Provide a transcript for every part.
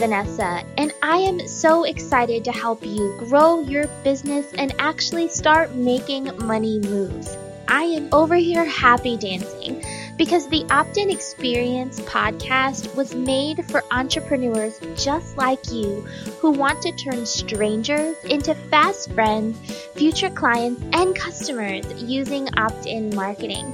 Vanessa, and I am so excited to help you grow your business and actually start making money moves. I am over here happy dancing because the Opt in Experience podcast was made for entrepreneurs just like you who want to turn strangers into fast friends, future clients, and customers using opt in marketing.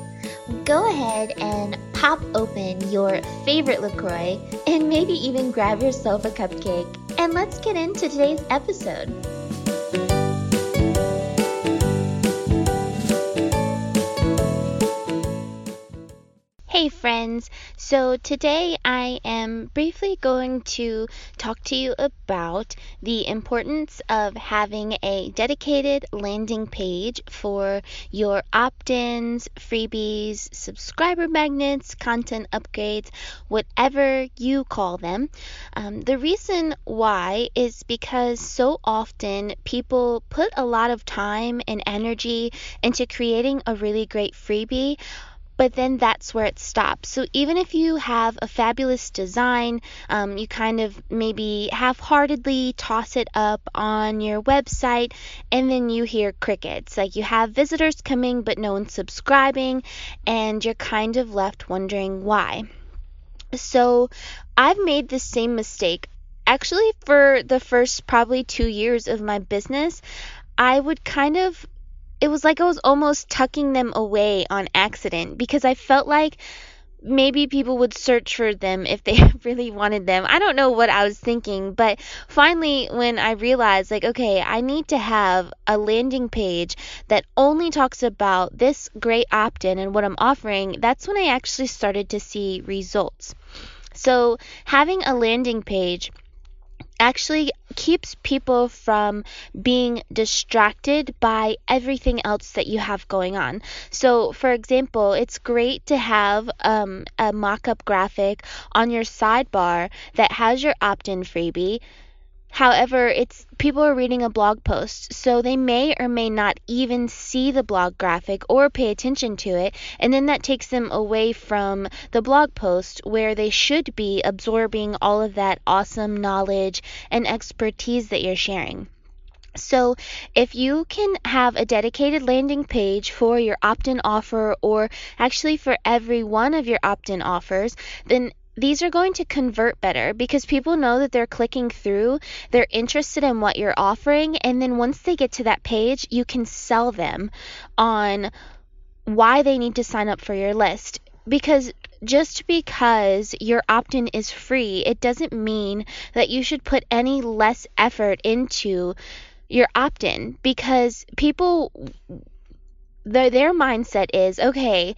Go ahead and pop open your favorite LaCroix and maybe even grab yourself a cupcake. And let's get into today's episode. Hey friends, so today I am briefly going to talk to you about the importance of having a dedicated landing page for your opt ins, freebies, subscriber magnets, content upgrades, whatever you call them. Um, the reason why is because so often people put a lot of time and energy into creating a really great freebie but then that's where it stops. So even if you have a fabulous design, um, you kind of maybe half heartedly toss it up on your website, and then you hear crickets. Like you have visitors coming, but no one's subscribing, and you're kind of left wondering why. So I've made the same mistake. Actually, for the first probably two years of my business, I would kind of it was like I was almost tucking them away on accident because I felt like maybe people would search for them if they really wanted them. I don't know what I was thinking, but finally, when I realized, like, okay, I need to have a landing page that only talks about this great opt in and what I'm offering, that's when I actually started to see results. So, having a landing page actually keeps people from being distracted by everything else that you have going on. So, for example, it's great to have um, a mock up graphic on your sidebar that has your opt in freebie However, it's people are reading a blog post, so they may or may not even see the blog graphic or pay attention to it, and then that takes them away from the blog post where they should be absorbing all of that awesome knowledge and expertise that you're sharing. So, if you can have a dedicated landing page for your opt in offer, or actually for every one of your opt in offers, then these are going to convert better because people know that they're clicking through, they're interested in what you're offering, and then once they get to that page, you can sell them on why they need to sign up for your list. Because just because your opt in is free, it doesn't mean that you should put any less effort into your opt in because people, their, their mindset is okay,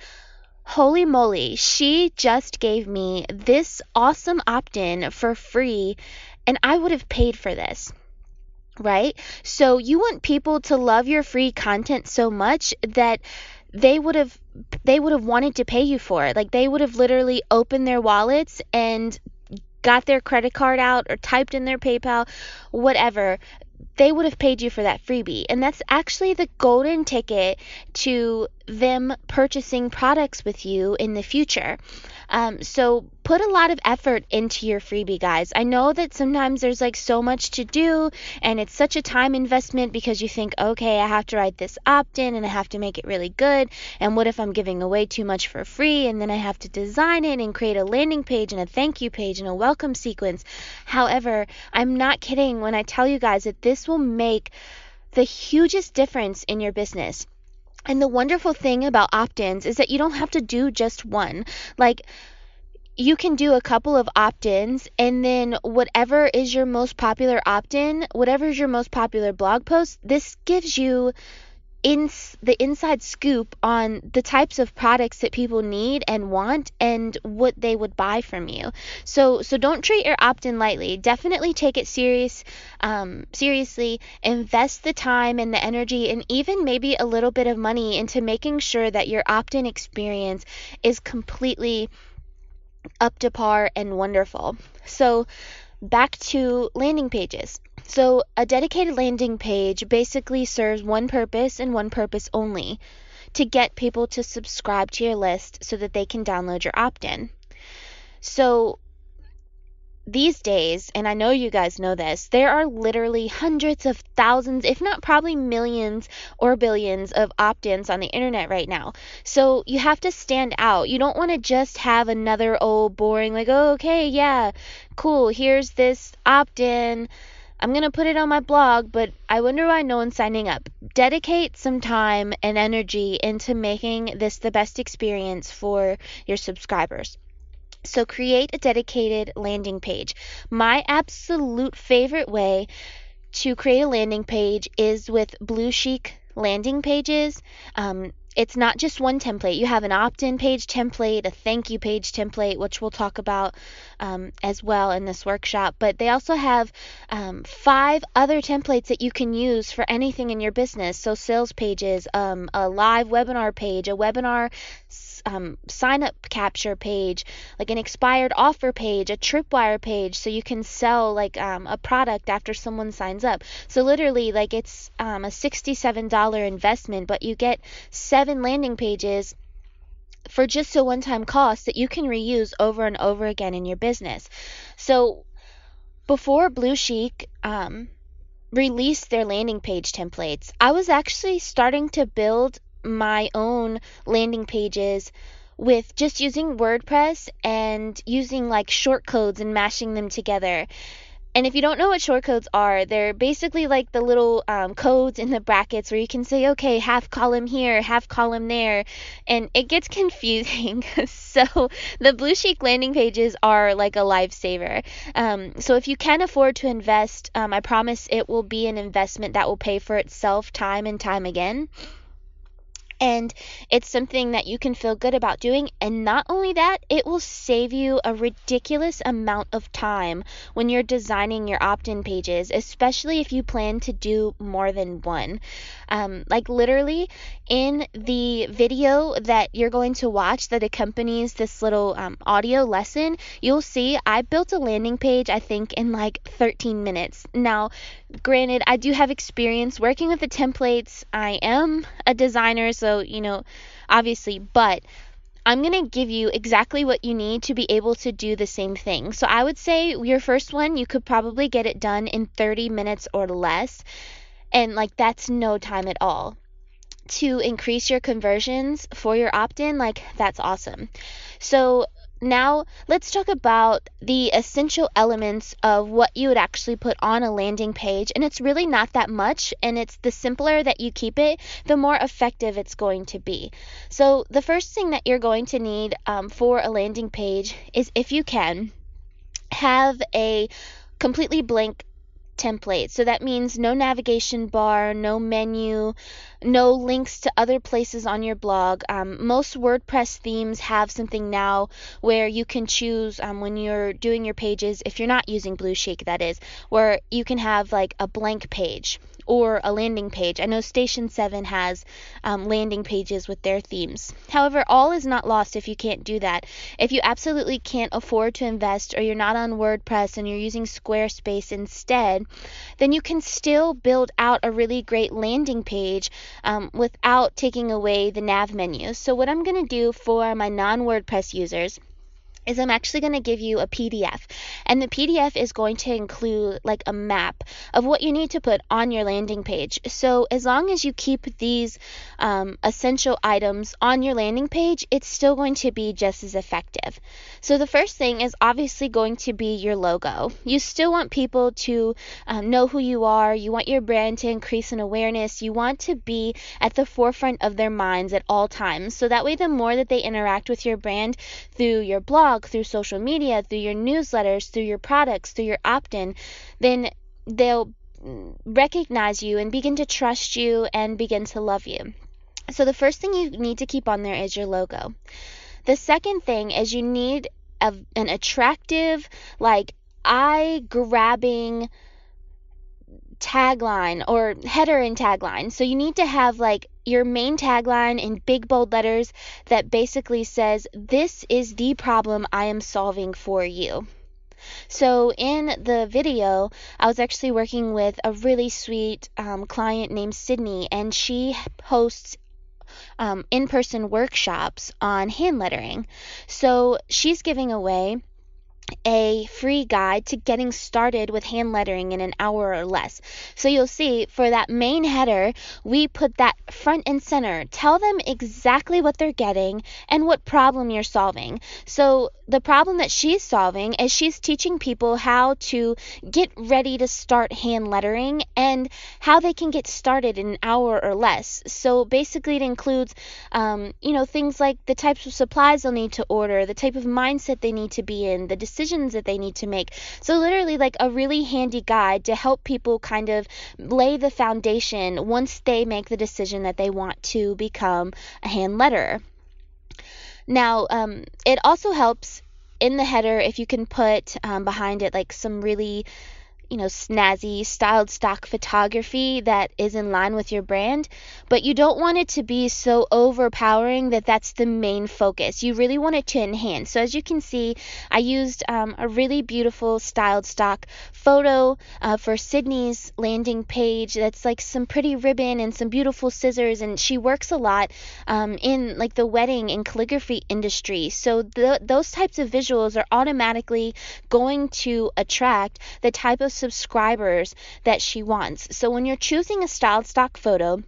Holy moly, she just gave me this awesome opt in for free, and I would have paid for this. Right? So you want people to love your free content so much that they would have they would have wanted to pay you for it. Like they would have literally opened their wallets and got their credit card out or typed in their PayPal, whatever they would have paid you for that freebie. And that's actually the golden ticket to them purchasing products with you in the future. Um, so put a lot of effort into your freebie, guys. I know that sometimes there's like so much to do and it's such a time investment because you think, okay, I have to write this opt in and I have to make it really good. And what if I'm giving away too much for free and then I have to design it and create a landing page and a thank you page and a welcome sequence? However, I'm not kidding when I tell you guys that this will make the hugest difference in your business. And the wonderful thing about opt ins is that you don't have to do just one. Like, you can do a couple of opt ins, and then whatever is your most popular opt in, whatever is your most popular blog post, this gives you in the inside scoop on the types of products that people need and want and what they would buy from you. So so don't treat your opt-in lightly. Definitely take it serious um, seriously. Invest the time and the energy and even maybe a little bit of money into making sure that your opt-in experience is completely up to par and wonderful. So back to landing pages. So, a dedicated landing page basically serves one purpose and one purpose only to get people to subscribe to your list so that they can download your opt in. So, these days, and I know you guys know this, there are literally hundreds of thousands, if not probably millions or billions of opt ins on the internet right now. So you have to stand out. You don't want to just have another old boring, like, oh, okay, yeah, cool, here's this opt in. I'm going to put it on my blog, but I wonder why no one's signing up. Dedicate some time and energy into making this the best experience for your subscribers. So create a dedicated landing page. My absolute favorite way to create a landing page is with Bluchic landing pages. Um, it's not just one template. You have an opt in page template, a thank you page template, which we'll talk about um, as well in this workshop. But they also have um, five other templates that you can use for anything in your business. So, sales pages, um, a live webinar page, a webinar um, sign up capture page, like an expired offer page, a tripwire page, so you can sell like um, a product after someone signs up. So literally, like it's um, a $67 investment, but you get seven landing pages for just a one time cost that you can reuse over and over again in your business. So before Bluchic, um, released their landing page templates, I was actually starting to build my own landing pages with just using WordPress and using like short codes and mashing them together. And if you don't know what short codes are, they're basically like the little um, codes in the brackets where you can say, okay, half column here, half column there, and it gets confusing. so the Bluchic landing pages are like a lifesaver. Um, so if you can afford to invest, um, I promise it will be an investment that will pay for itself time and time again and it's something that you can feel good about doing. And not only that, it will save you a ridiculous amount of time when you're designing your opt in pages, especially if you plan to do more than one. Um, like, literally, in the video that you're going to watch that accompanies this little um, audio lesson, you'll see I built a landing page, I think, in like 13 minutes. Now, granted, I do have experience working with the templates, I am a designer, so so, you know, obviously, but I'm going to give you exactly what you need to be able to do the same thing. So I would say your first one, you could probably get it done in 30 minutes or less. And like that's no time at all. To increase your conversions for your opt in, like that's awesome. So now, let's talk about the essential elements of what you would actually put on a landing page. And it's really not that much, and it's the simpler that you keep it, the more effective it's going to be. So, the first thing that you're going to need um, for a landing page is if you can, have a completely blank template. So that means no navigation bar, no menu, no links to other places on your blog. Um, most WordPress themes have something now where you can choose um, when you're doing your pages, if you're not using Bluchic, that is, where you can have like a blank page or a landing page. I know Station 7 has um, landing pages with their themes. However, all is not lost if you can't do that. If you absolutely can't afford to invest or you're not on WordPress and you're using Squarespace instead, then you can still build out a really great landing page um, without taking away the nav menu. So, what I'm going to do for my non WordPress users is I'm actually going to give you a PDF. And the PDF is going to include like a map of what you need to put on your landing page. So as long as you keep these um, essential items on your landing page, it's still going to be just as effective. So the first thing is obviously going to be your logo. You still want people to um, know who you are. You want your brand to increase in awareness. You want to be at the forefront of their minds at all times. So that way, the more that they interact with your brand through your blog, blog, through social media, through your newsletters, through your products, through your opt in, then they'll recognize you and begin to trust you and begin to love you. So, the first thing you need to keep on there is your logo. The second thing is you need a, an attractive, like eye grabbing tagline or header and tagline. So, you need to have like your main tagline in big bold letters that basically says, This is the problem I am solving for you. So, in the video, I was actually working with a really sweet um, client named Sydney, and she hosts um, in person workshops on hand lettering. So, she's giving away a free guide to getting started with hand lettering in an hour or less. So you'll see for that main header, we put that front and center. Tell them exactly what they're getting and what problem you're solving. So the problem that she's solving is she's teaching people how to get ready to start hand lettering and how they can get started in an hour or less. So basically, it includes, um, you know, things like the types of supplies they'll need to order, the type of mindset they need to be in, the decisions that they need to make. So, literally, like a really handy guide to help people kind of lay the foundation once they make the decision that they want to become a hand letterer. Now, um, it also helps in the header if you can put um, behind it like some really you know, snazzy, styled stock photography that is in line with your brand, but you don't want it to be so overpowering that that's the main focus. You really want it to enhance. So, as you can see, I used um, a really beautiful styled stock photo uh, for Sydney's landing page that's like some pretty ribbon and some beautiful scissors, and she works a lot um, in like the wedding and calligraphy industry. So, the, those types of visuals are automatically going to attract the type of subscribers that she wants. So when you're choosing a styled stock photo,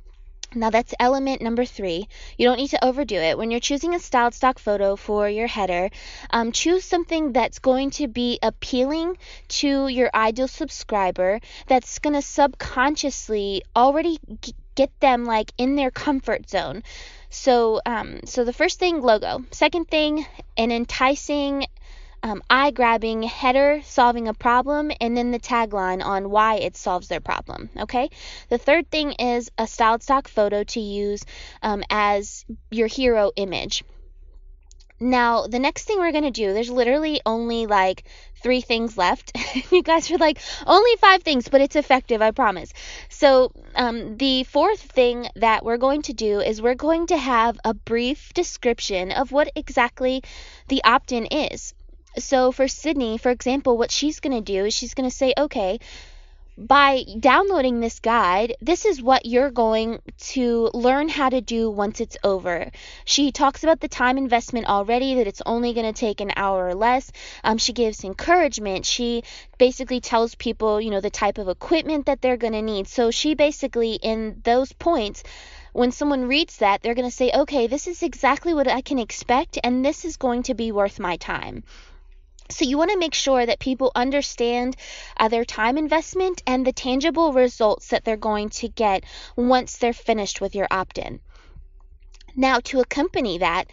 now that's element number three. You don't need to overdo it. When you're choosing a styled stock photo for your header, um, choose something that's going to be appealing to your ideal subscriber. That's going to subconsciously already g- get them like in their comfort zone. So, um, so the first thing, logo. Second thing, an enticing um, eye grabbing header solving a problem, and then the tagline on why it solves their problem. Okay. The third thing is a styled stock photo to use um, as your hero image. Now, the next thing we're going to do, there's literally only like three things left. you guys are like, only five things, but it's effective, I promise. So, um, the fourth thing that we're going to do is we're going to have a brief description of what exactly the opt in is. So for Sydney, for example, what she's going to do is she's going to say, okay, by downloading this guide, this is what you're going to learn how to do once it's over. She talks about the time investment already, that it's only going to take an hour or less. Um, she gives encouragement. She basically tells people, you know, the type of equipment that they're going to need. So she basically, in those points, when someone reads that, they're going to say, okay, this is exactly what I can expect, and this is going to be worth my time. So you want to make sure that people understand uh, their time investment and the tangible results that they're going to get once they're finished with your opt in. Now, to accompany that,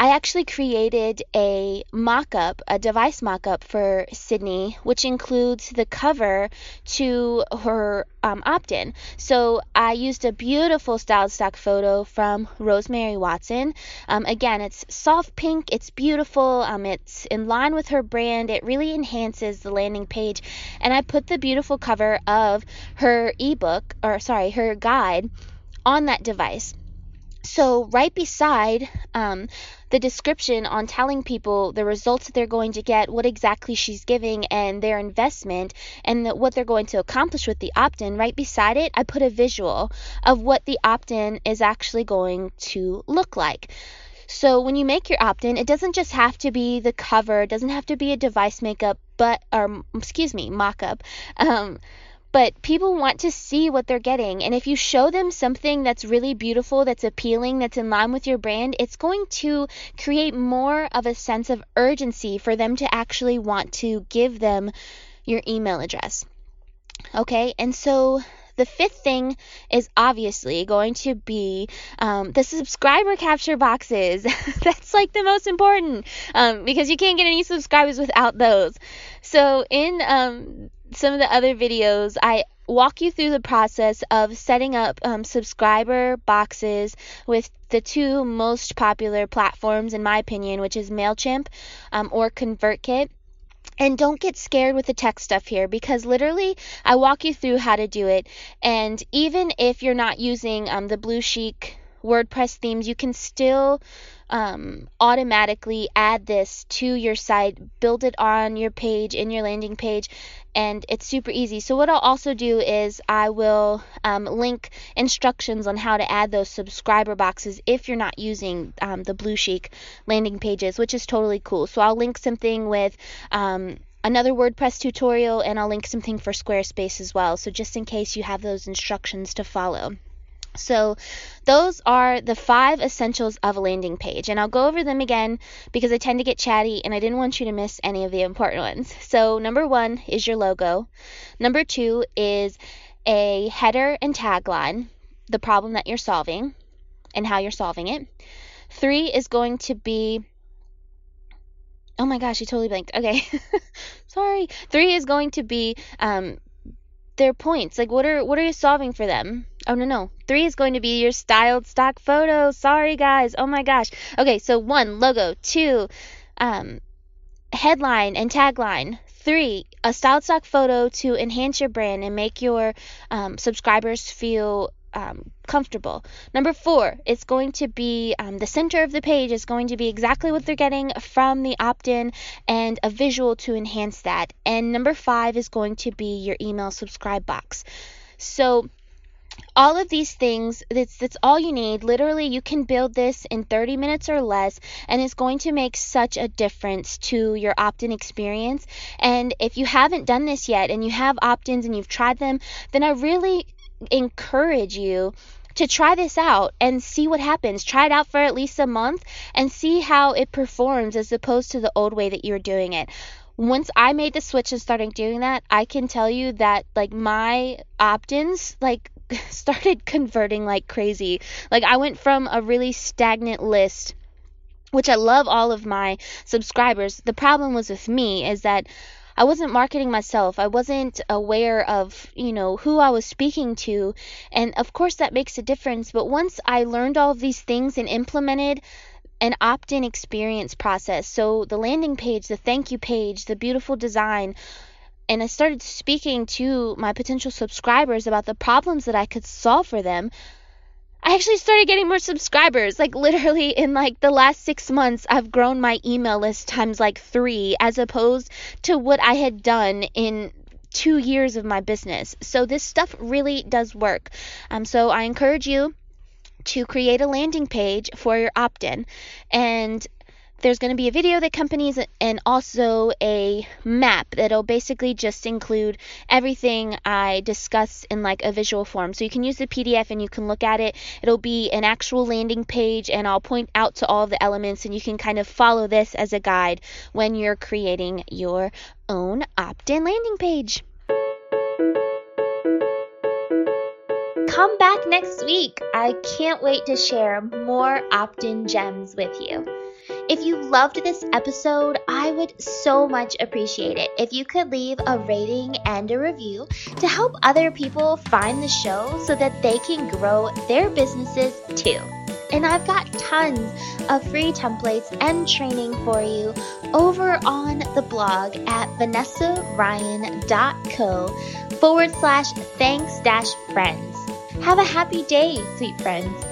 I actually created a mock up, a device mock up for Sydney, which includes the cover to her um, opt in. So I used a beautiful styled stock photo from Rosemary Watson. Um, again, it's soft pink, it's beautiful, um, it's in line with her brand, it really enhances the landing page. And I put the beautiful cover of her ebook, or sorry, her guide on that device. So, right beside um, the description on telling people the results they're going to get, what exactly she's giving, and their investment, and the, what they're going to accomplish with the opt in, right beside it, I put a visual of what the opt in is actually going to look like. So when you make your opt-in, it doesn't just have to be the cover, it doesn't have to be a device makeup, but or excuse me, mock-up. Um, but people want to see what they're getting. And if you show them something that's really beautiful, that's appealing, that's in line with your brand, it's going to create more of a sense of urgency for them to actually want to give them your email address. Okay, and so the fifth thing is obviously going to be um, the subscriber capture boxes. That's like the most important um, because you can't get any subscribers without those. So, in um, some of the other videos, I walk you through the process of setting up um, subscriber boxes with the two most popular platforms, in my opinion, which is MailChimp um, or ConvertKit. And don't get scared with the tech stuff here because literally I walk you through how to do it. And even if you're not using um, the Bluchic WordPress themes, you can still um, automatically add this to your site, build it on your page, in your landing page, and it's super easy. So, what I'll also do is I will um, link instructions on how to add those subscriber boxes if you're not using um, the Bluchic landing pages, which is totally cool. So, I'll link something with um, another WordPress tutorial and I'll link something for Squarespace as well. So, just in case you have those instructions to follow. So, those are the five essentials of a landing page. And I'll go over them again because I tend to get chatty and I didn't want you to miss any of the important ones. So, number one is your logo. Number two is a header and tagline, the problem that you're solving and how you're solving it. Three is going to be Oh my gosh, you totally blanked. Okay. Sorry. Three is going to be um, their points. Like what are what are you solving for them? Oh no no. Three is going to be your styled stock photo. Sorry guys. Oh my gosh. Okay, so one logo, two, um, headline and tagline. Three, a styled stock photo to enhance your brand and make your um, subscribers feel um, comfortable. Number four, it's going to be um, the center of the page is going to be exactly what they're getting from the opt in and a visual to enhance that. And number five is going to be your email subscribe box. So, all of these things that's that's all you need literally you can build this in 30 minutes or less and it's going to make such a difference to your opt-in experience and if you haven't done this yet and you have opt-ins and you've tried them then i really encourage you to try this out and see what happens. Try it out for at least a month and see how it performs as opposed to the old way that you were doing it. Once I made the switch and started doing that, I can tell you that like my opt-ins like started converting like crazy. Like I went from a really stagnant list which I love all of my subscribers. The problem was with me is that I wasn't marketing myself. I wasn't aware of, you know, who I was speaking to. And of course that makes a difference, but once I learned all of these things and implemented an opt-in experience process, so the landing page, the thank you page, the beautiful design, and I started speaking to my potential subscribers about the problems that I could solve for them, I actually started getting more subscribers. Like literally in like the last 6 months I've grown my email list times like 3 as opposed to what I had done in 2 years of my business. So this stuff really does work. Um so I encourage you to create a landing page for your opt-in and there's going to be a video that accompanies and also a map that'll basically just include everything I discuss in like a visual form. So you can use the PDF and you can look at it. It'll be an actual landing page and I'll point out to all the elements and you can kind of follow this as a guide when you're creating your own opt-in landing page. Come back next week. I can't wait to share more opt in gems with you. If you loved this episode, I would so much appreciate it if you could leave a rating and a review to help other people find the show so that they can grow their businesses too. And I've got tons of free templates and training for you over on the blog at vanessaryan.co forward slash thanks dash friends. Have a happy day, sweet friends.